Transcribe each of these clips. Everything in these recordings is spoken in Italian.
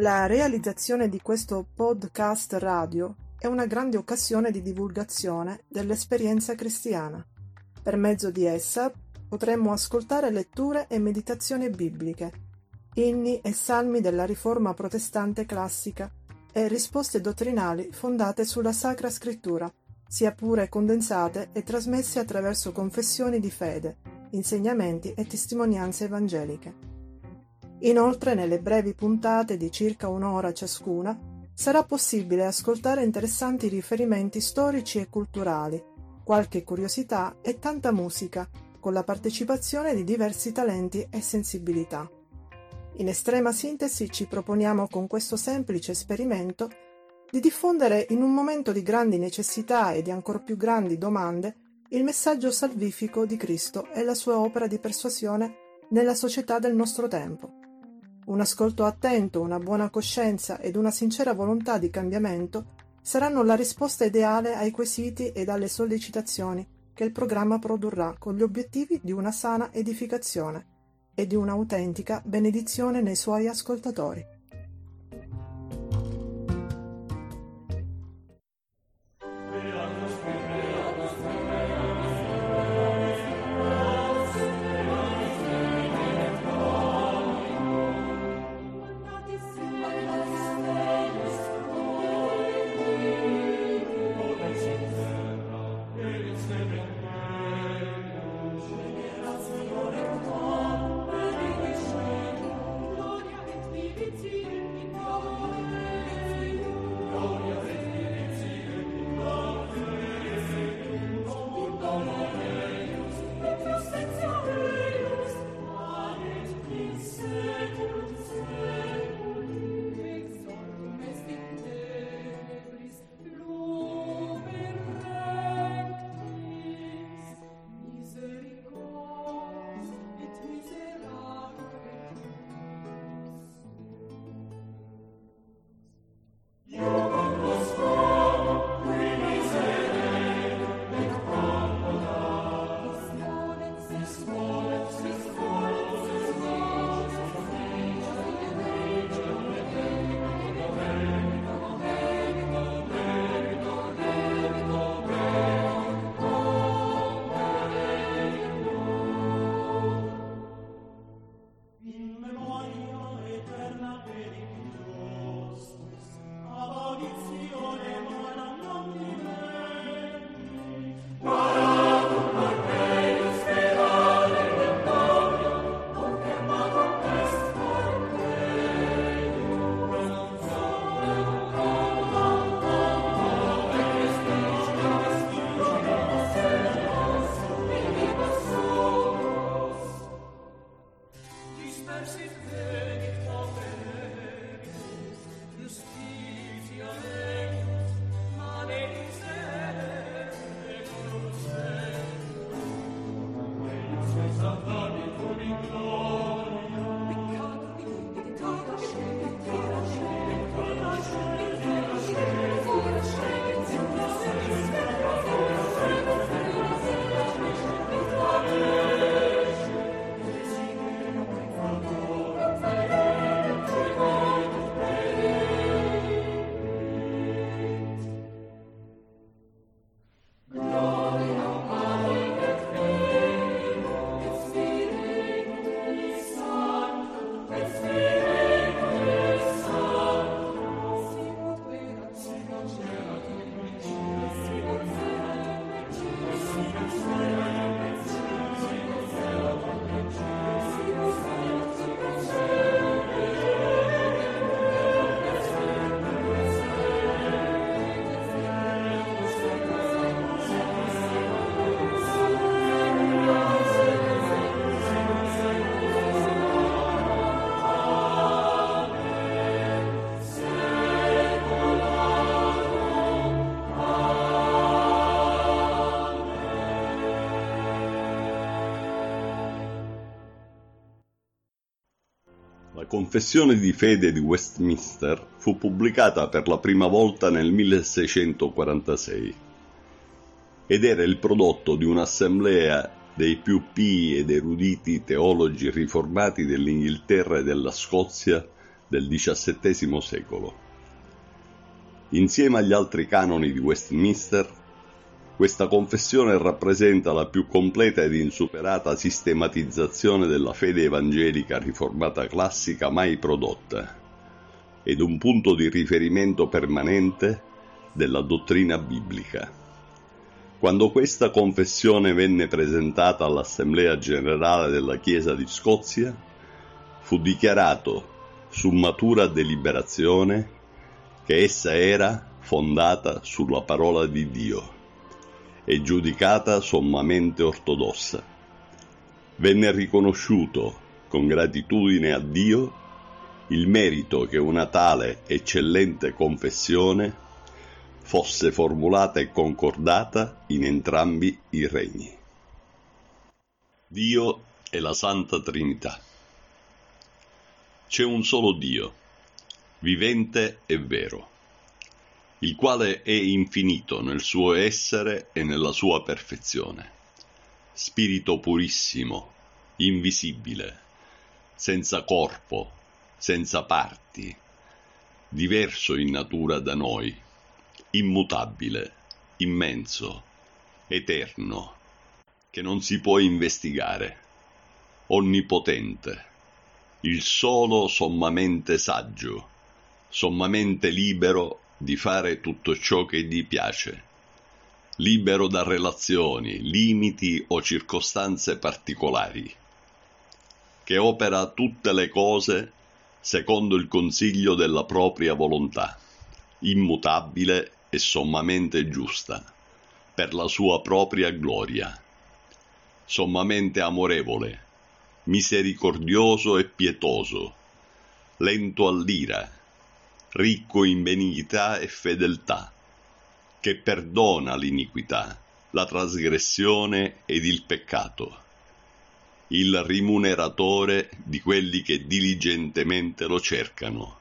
La realizzazione di questo podcast radio è una grande occasione di divulgazione dell'esperienza cristiana. Per mezzo di essa potremmo ascoltare letture e meditazioni bibliche, inni e salmi della riforma protestante classica e risposte dottrinali fondate sulla Sacra Scrittura, sia pure condensate e trasmesse attraverso confessioni di fede, insegnamenti e testimonianze evangeliche. Inoltre, nelle brevi puntate di circa un'ora ciascuna, sarà possibile ascoltare interessanti riferimenti storici e culturali, qualche curiosità e tanta musica, con la partecipazione di diversi talenti e sensibilità. In estrema sintesi ci proponiamo con questo semplice esperimento di diffondere in un momento di grandi necessità e di ancor più grandi domande il messaggio salvifico di Cristo e la sua opera di persuasione nella società del nostro tempo. Un ascolto attento, una buona coscienza ed una sincera volontà di cambiamento saranno la risposta ideale ai quesiti ed alle sollecitazioni che il programma produrrà con gli obiettivi di una sana edificazione e di un'autentica benedizione nei suoi ascoltatori. Confessione di fede di Westminster fu pubblicata per la prima volta nel 1646 ed era il prodotto di un'assemblea dei più pii ed eruditi teologi riformati dell'Inghilterra e della Scozia del XVII secolo. Insieme agli altri canoni di Westminster, questa confessione rappresenta la più completa ed insuperata sistematizzazione della fede evangelica riformata classica mai prodotta ed un punto di riferimento permanente della dottrina biblica. Quando questa confessione venne presentata all'Assemblea generale della Chiesa di Scozia, fu dichiarato su matura deliberazione che essa era fondata sulla parola di Dio e giudicata sommamente ortodossa. Venne riconosciuto con gratitudine a Dio il merito che una tale eccellente confessione fosse formulata e concordata in entrambi i regni. Dio e la Santa Trinità. C'è un solo Dio, vivente e vero il quale è infinito nel suo essere e nella sua perfezione. Spirito purissimo, invisibile, senza corpo, senza parti, diverso in natura da noi, immutabile, immenso, eterno, che non si può investigare, onnipotente, il solo sommamente saggio, sommamente libero di fare tutto ciò che gli piace, libero da relazioni, limiti o circostanze particolari, che opera tutte le cose secondo il consiglio della propria volontà, immutabile e sommamente giusta, per la sua propria gloria, sommamente amorevole, misericordioso e pietoso, lento all'ira, ricco in benignità e fedeltà, che perdona l'iniquità, la trasgressione ed il peccato, il rimuneratore di quelli che diligentemente lo cercano,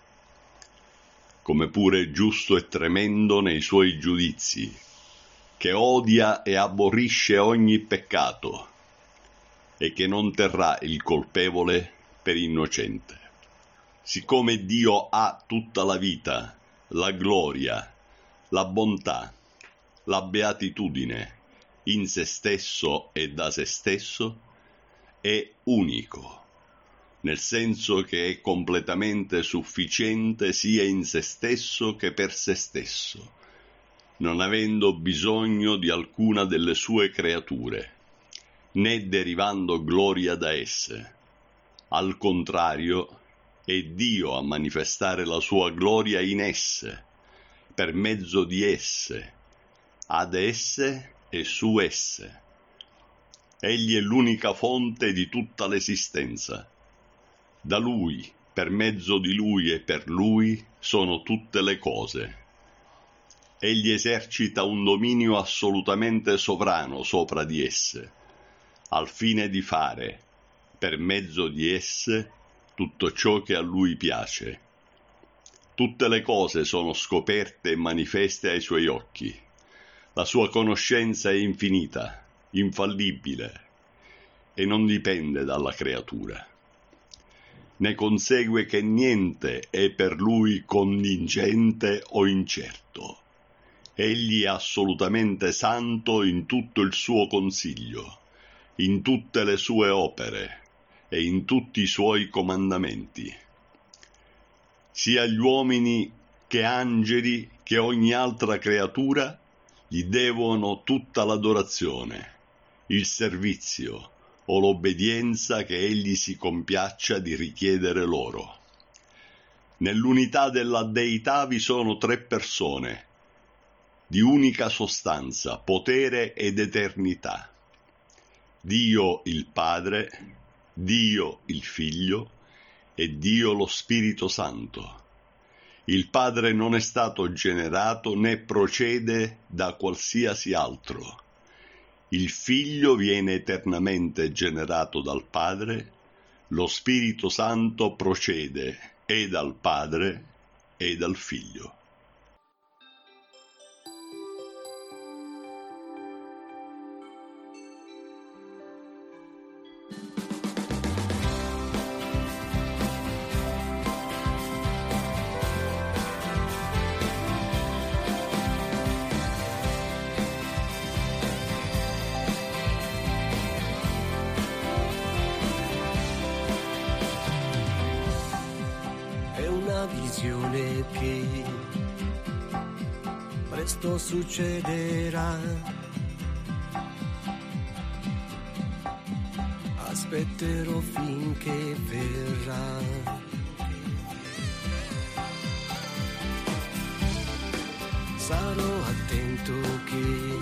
come pure giusto e tremendo nei suoi giudizi, che odia e aborrisce ogni peccato e che non terrà il colpevole per innocente siccome Dio ha tutta la vita, la gloria, la bontà, la beatitudine in se stesso e da se stesso, è unico, nel senso che è completamente sufficiente sia in se stesso che per se stesso, non avendo bisogno di alcuna delle sue creature, né derivando gloria da esse. Al contrario, è Dio a manifestare la sua gloria in esse, per mezzo di esse, ad esse e su esse. Egli è l'unica fonte di tutta l'esistenza. Da Lui, per mezzo di Lui e per Lui sono tutte le cose. Egli esercita un dominio assolutamente sovrano sopra di esse, al fine di fare, per mezzo di esse, tutto ciò che a lui piace. Tutte le cose sono scoperte e manifeste ai suoi occhi. La sua conoscenza è infinita, infallibile e non dipende dalla creatura. Ne consegue che niente è per lui contingente o incerto. Egli è assolutamente santo in tutto il suo consiglio, in tutte le sue opere, e in tutti i suoi comandamenti. Sia gli uomini che angeli che ogni altra creatura gli devono tutta l'adorazione, il servizio o l'obbedienza che egli si compiaccia di richiedere loro. Nell'unità della deità vi sono tre persone, di unica sostanza, potere ed eternità. Dio il Padre, Dio il Figlio e Dio lo Spirito Santo. Il Padre non è stato generato né procede da qualsiasi altro. Il Figlio viene eternamente generato dal Padre, lo Spirito Santo procede e dal Padre e dal Figlio. Succederà. Aspetterò finché verrà. Sarò attento che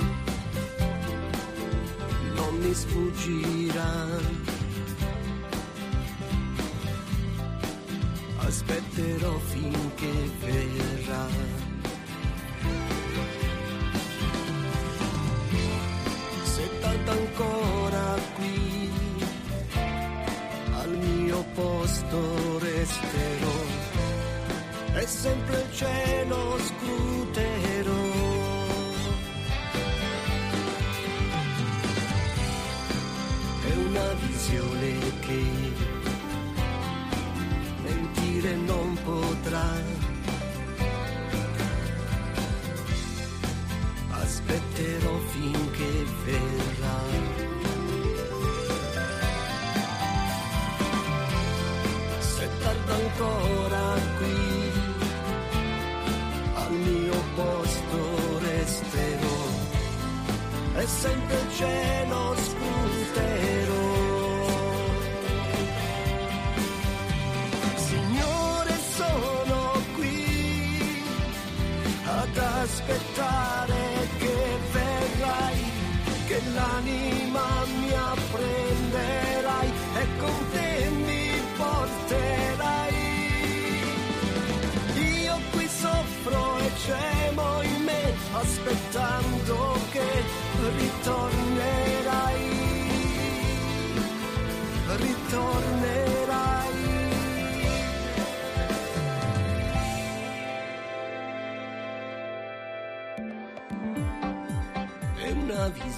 non mi sfuggirà aspetterò finché verrà. Sempre il cielo scruterò.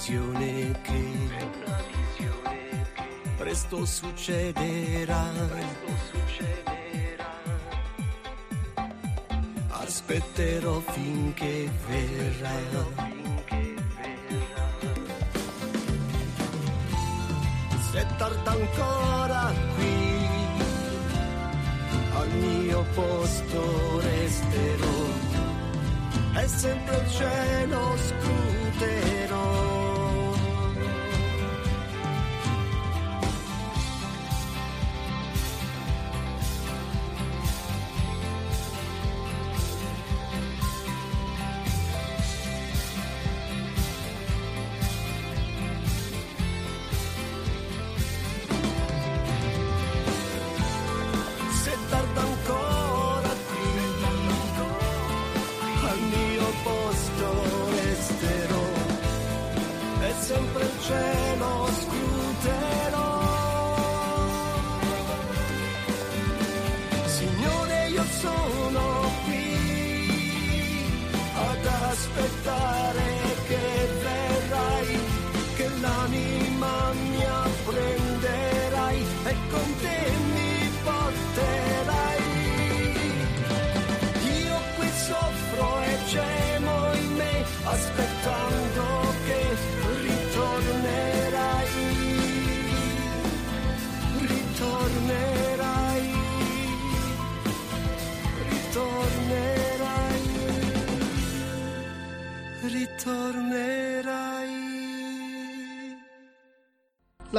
Visione che presto succederà. Aspetterò finché verrà. Se tarda ancora qui, al mio posto resterò. È sempre il cielo scruterò.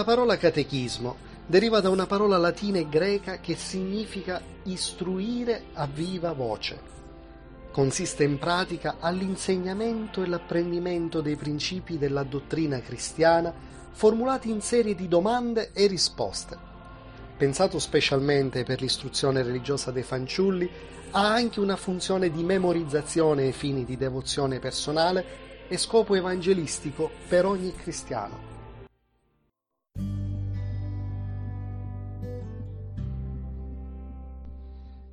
La parola catechismo deriva da una parola latina e greca che significa istruire a viva voce. Consiste in pratica all'insegnamento e l'apprendimento dei principi della dottrina cristiana formulati in serie di domande e risposte. Pensato specialmente per l'istruzione religiosa dei fanciulli, ha anche una funzione di memorizzazione ai fini di devozione personale e scopo evangelistico per ogni cristiano.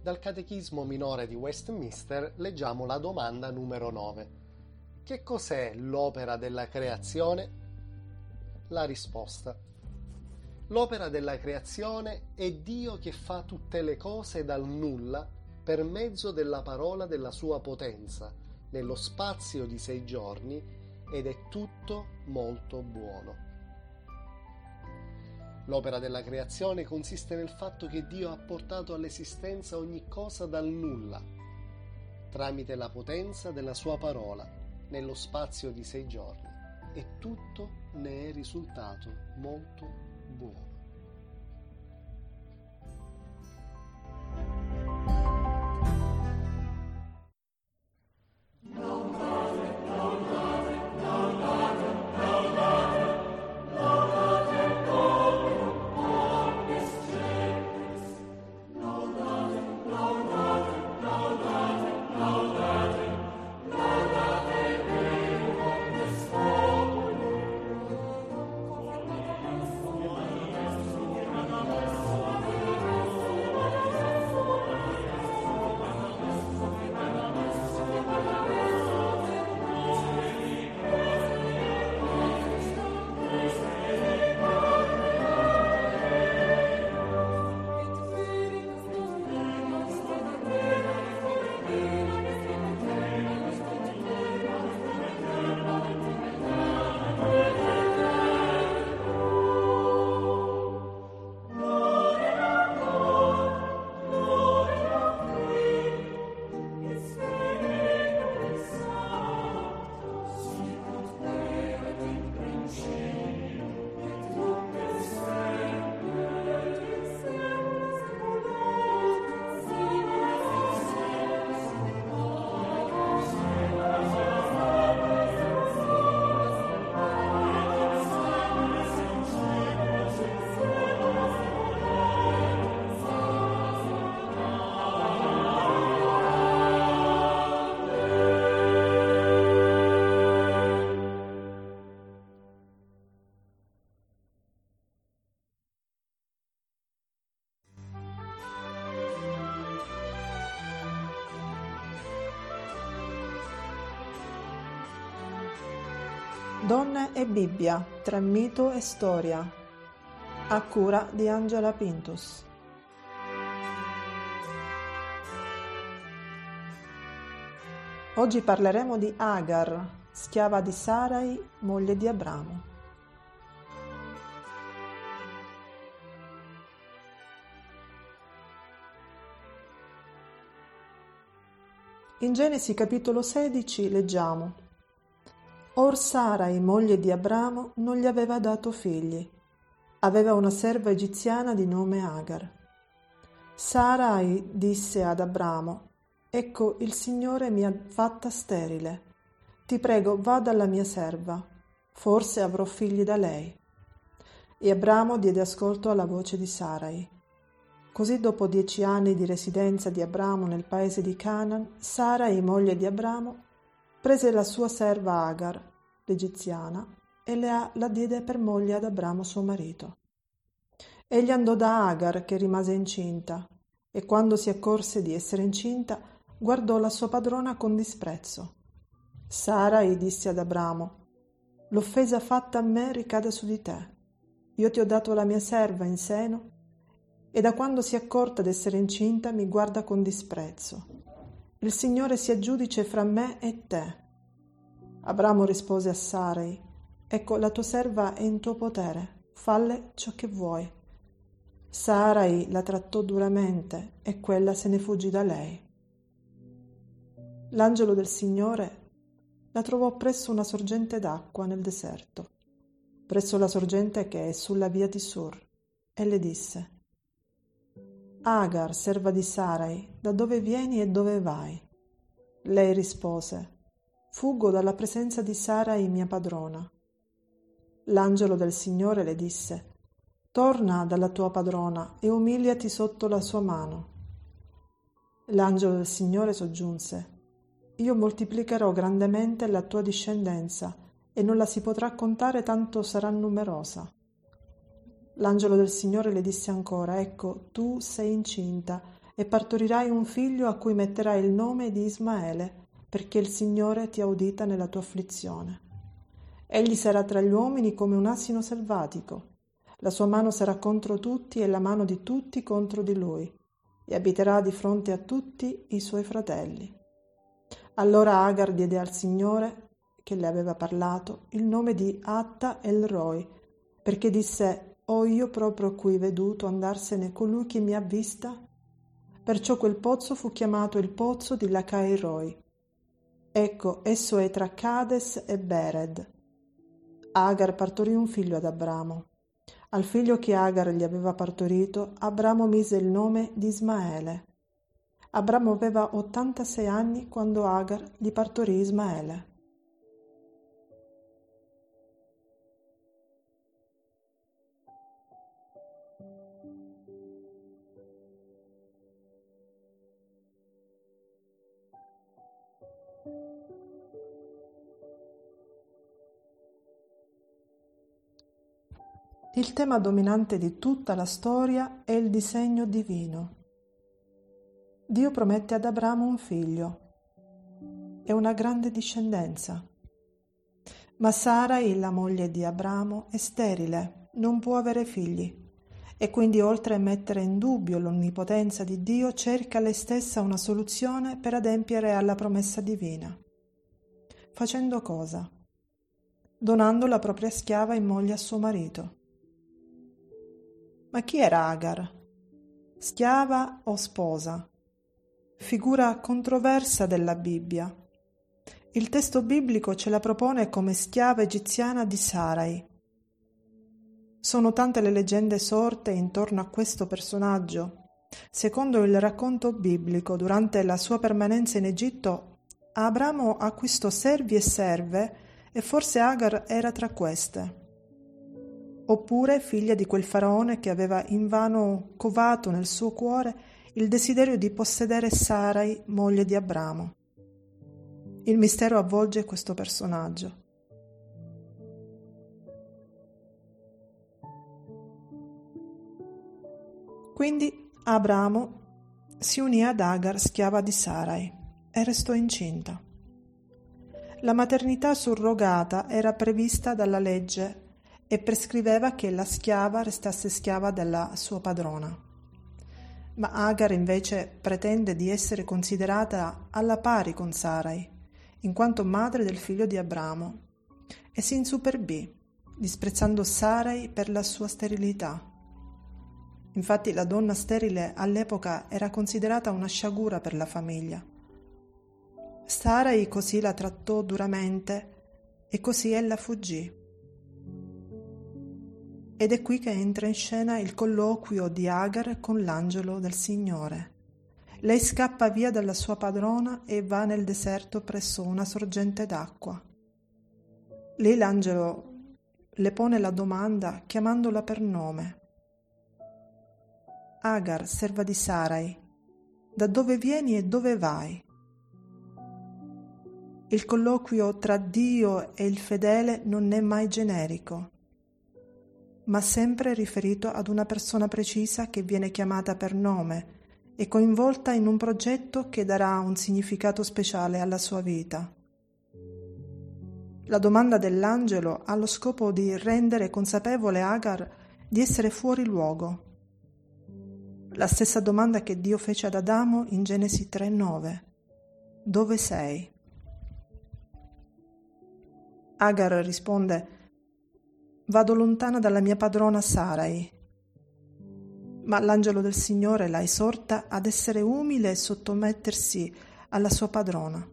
Dal Catechismo minore di Westminster leggiamo la domanda numero 9. Che cos'è l'opera della creazione? La risposta. L'opera della creazione è Dio che fa tutte le cose dal nulla per mezzo della parola della sua potenza, nello spazio di sei giorni, ed è tutto molto buono. L'opera della creazione consiste nel fatto che Dio ha portato all'esistenza ogni cosa dal nulla, tramite la potenza della sua parola, nello spazio di sei giorni, e tutto ne è risultato molto buono. Donne e Bibbia tra mito e storia. A cura di Angela Pintus. Oggi parleremo di Agar, schiava di Sarai, moglie di Abramo. In Genesi capitolo 16 leggiamo Or Sarai, moglie di Abramo, non gli aveva dato figli. Aveva una serva egiziana di nome Agar. Sarai disse ad Abramo, Ecco, il Signore mi ha fatta sterile. Ti prego, va dalla mia serva. Forse avrò figli da lei. E Abramo diede ascolto alla voce di Sarai. Così dopo dieci anni di residenza di Abramo nel paese di Canaan, Sarai, moglie di Abramo, prese la sua serva Agar, l'egiziana, e la, la diede per moglie ad Abramo suo marito. Egli andò da Agar, che rimase incinta, e quando si accorse di essere incinta, guardò la sua padrona con disprezzo. Sarai disse ad Abramo, L'offesa fatta a me ricade su di te. Io ti ho dato la mia serva in seno, e da quando si è accorta d'essere incinta mi guarda con disprezzo. Il Signore sia giudice fra me e te. Abramo rispose a Sarai, Ecco, la tua serva è in tuo potere, falle ciò che vuoi. Sarai la trattò duramente e quella se ne fuggì da lei. L'angelo del Signore la trovò presso una sorgente d'acqua nel deserto, presso la sorgente che è sulla via di Sur, e le disse Agar, serva di Sarai, da dove vieni e dove vai? Lei rispose Fuggo dalla presenza di Sarai, mia padrona. L'angelo del Signore le disse Torna dalla tua padrona e umiliati sotto la sua mano. L'angelo del Signore soggiunse io moltiplicherò grandemente la tua discendenza, e non la si potrà contare tanto sarà numerosa. L'angelo del Signore le disse ancora, ecco, tu sei incinta, e partorirai un figlio a cui metterai il nome di Ismaele, perché il Signore ti ha udita nella tua afflizione. Egli sarà tra gli uomini come un asino selvatico. La sua mano sarà contro tutti e la mano di tutti contro di lui, e abiterà di fronte a tutti i suoi fratelli. Allora Agar diede al Signore, che le aveva parlato, il nome di Atta el Roi, perché disse, ho io proprio qui veduto andarsene colui che mi ha vista? Perciò quel pozzo fu chiamato il pozzo di Lacai Roi. Ecco, esso è tra Cades e Bered. Agar partorì un figlio ad Abramo. Al figlio che Agar gli aveva partorito, Abramo mise il nome di Ismaele. Abramo aveva 86 anni quando Agar gli partorì Ismaele. Il tema dominante di tutta la storia è il disegno divino. Dio promette ad Abramo un figlio e una grande discendenza. Ma Sarai, la moglie di Abramo, è sterile, non può avere figli e quindi oltre a mettere in dubbio l'onnipotenza di Dio cerca lei stessa una soluzione per adempiere alla promessa divina. Facendo cosa? Donando la propria schiava in moglie a suo marito. Ma chi era Agar? Schiava o sposa? Figura controversa della Bibbia. Il testo biblico ce la propone come schiava egiziana di Sarai. Sono tante le leggende sorte intorno a questo personaggio. Secondo il racconto biblico, durante la sua permanenza in Egitto, Abramo acquistò servi e serve e forse Agar era tra queste oppure figlia di quel faraone che aveva invano covato nel suo cuore il desiderio di possedere Sarai, moglie di Abramo. Il mistero avvolge questo personaggio. Quindi Abramo si unì ad Agar, schiava di Sarai, e restò incinta. La maternità surrogata era prevista dalla legge e prescriveva che la schiava restasse schiava della sua padrona. Ma Agar invece pretende di essere considerata alla pari con Sarai, in quanto madre del figlio di Abramo, e si insuperbì, disprezzando Sarai per la sua sterilità. Infatti la donna sterile all'epoca era considerata una sciagura per la famiglia. Sarai così la trattò duramente e così ella fuggì. Ed è qui che entra in scena il colloquio di Agar con l'angelo del Signore. Lei scappa via dalla sua padrona e va nel deserto presso una sorgente d'acqua. Lì l'angelo le pone la domanda chiamandola per nome. Agar, serva di Sarai, da dove vieni e dove vai? Il colloquio tra Dio e il fedele non è mai generico ma sempre riferito ad una persona precisa che viene chiamata per nome e coinvolta in un progetto che darà un significato speciale alla sua vita. La domanda dell'angelo ha lo scopo di rendere consapevole Agar di essere fuori luogo. La stessa domanda che Dio fece ad Adamo in Genesi 3:9. Dove sei? Agar risponde Vado lontana dalla mia padrona Sarai. Ma l'angelo del Signore la esorta ad essere umile e sottomettersi alla sua padrona.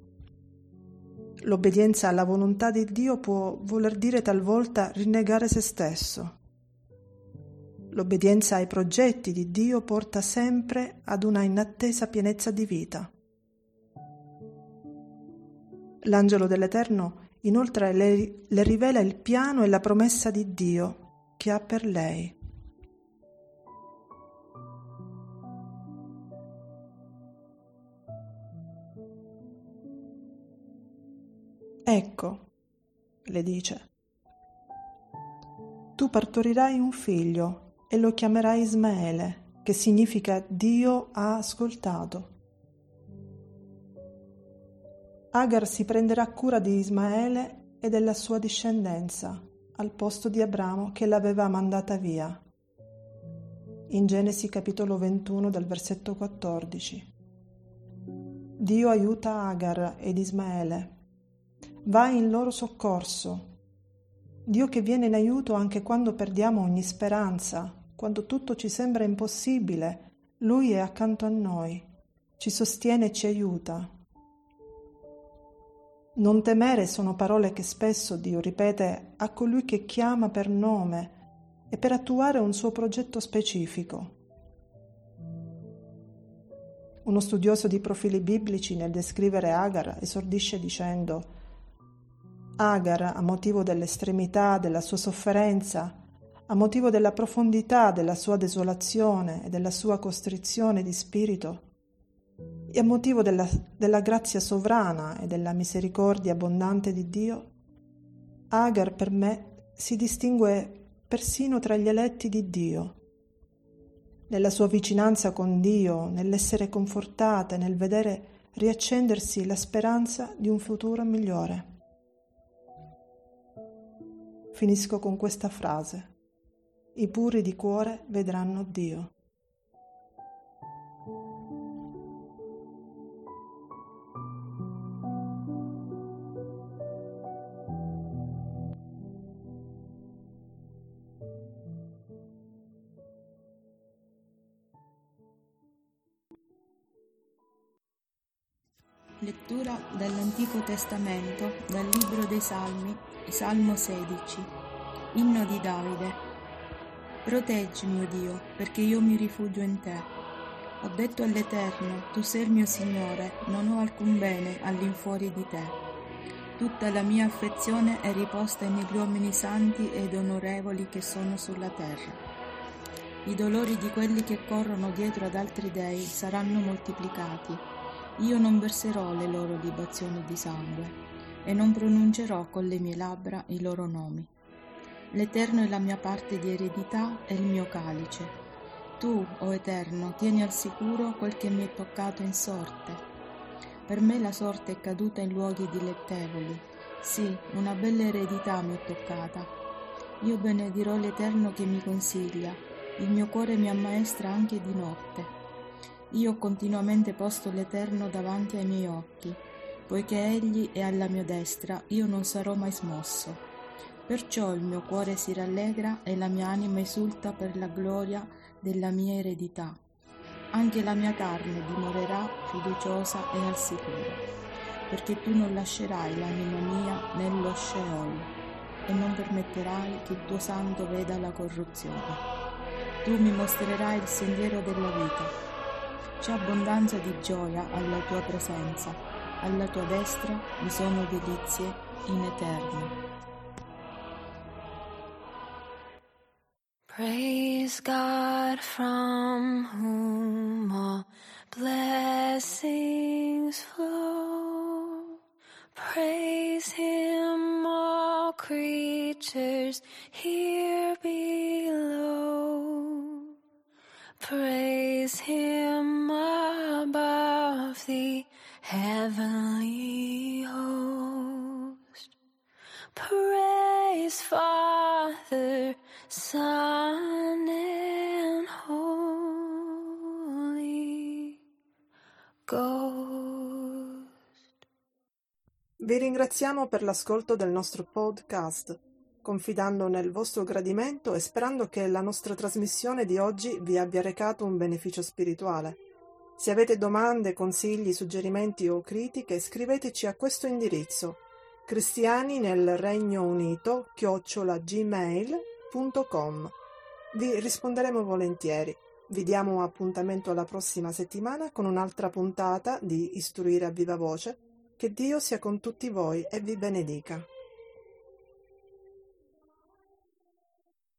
L'obbedienza alla volontà di Dio può voler dire talvolta rinnegare se stesso. L'obbedienza ai progetti di Dio porta sempre ad una inattesa pienezza di vita. L'angelo dell'Eterno Inoltre le, le rivela il piano e la promessa di Dio che ha per lei. Ecco, le dice, tu partorirai un figlio e lo chiamerai Ismaele, che significa Dio ha ascoltato. Agar si prenderà cura di Ismaele e della sua discendenza al posto di Abramo che l'aveva mandata via. In Genesi capitolo 21 dal versetto 14. Dio aiuta Agar ed Ismaele. Va in loro soccorso. Dio che viene in aiuto anche quando perdiamo ogni speranza, quando tutto ci sembra impossibile, Lui è accanto a noi, ci sostiene e ci aiuta. Non temere sono parole che spesso Dio ripete a colui che chiama per nome e per attuare un suo progetto specifico. Uno studioso di profili biblici nel descrivere Agar esordisce dicendo Agar, a motivo dell'estremità della sua sofferenza, a motivo della profondità della sua desolazione e della sua costrizione di spirito, e a motivo della, della grazia sovrana e della misericordia abbondante di Dio, Agar per me si distingue persino tra gli eletti di Dio. Nella sua vicinanza con Dio, nell'essere confortata, nel vedere riaccendersi la speranza di un futuro migliore. Finisco con questa frase. I puri di cuore vedranno Dio. Lettura dall'Antico Testamento, dal Libro dei Salmi, Salmo 16. Inno di Davide. Proteggimi, o Dio, perché io mi rifugio in te. Ho detto all'Eterno, tu sei mio Signore, non ho alcun bene all'infuori di te. Tutta la mia affezione è riposta negli uomini santi ed onorevoli che sono sulla terra. I dolori di quelli che corrono dietro ad altri dei saranno moltiplicati io non verserò le loro libazioni di sangue e non pronuncerò con le mie labbra i loro nomi. L'Eterno è la mia parte di eredità e il mio calice. Tu, o oh Eterno, tieni al sicuro quel che mi è toccato in sorte. Per me la sorte è caduta in luoghi dilettevoli. Sì, una bella eredità mi è toccata. Io benedirò l'Eterno che mi consiglia. Il mio cuore mi ammaestra anche di notte. Io ho continuamente posto l'Eterno davanti ai miei occhi, poiché Egli è alla mia destra, io non sarò mai smosso. Perciò il mio cuore si rallegra e la mia anima esulta per la gloria della mia eredità. Anche la mia carne dimorerà fiduciosa e al sicuro, perché tu non lascerai l'anima mia nello Sheol e non permetterai che il tuo santo veda la corruzione. Tu mi mostrerai il sentiero della vita c'è abbondanza di gioia alla tua presenza, alla tua destra vi sono delizie in eterno. Praise God from whom all blessings flow. Praise Him, all creatures here below. Praise Him above the heavenly host. Praise Father, Son, and Holy Ghost. Vi ringraziamo per l'ascolto del nostro podcast confidando nel vostro gradimento e sperando che la nostra trasmissione di oggi vi abbia recato un beneficio spirituale. Se avete domande, consigli, suggerimenti o critiche, scriveteci a questo indirizzo cristiani nel Regno Unito chiocciolagmail.com. Vi risponderemo volentieri. Vi diamo appuntamento alla prossima settimana con un'altra puntata di Istruire a viva voce. Che Dio sia con tutti voi e vi benedica.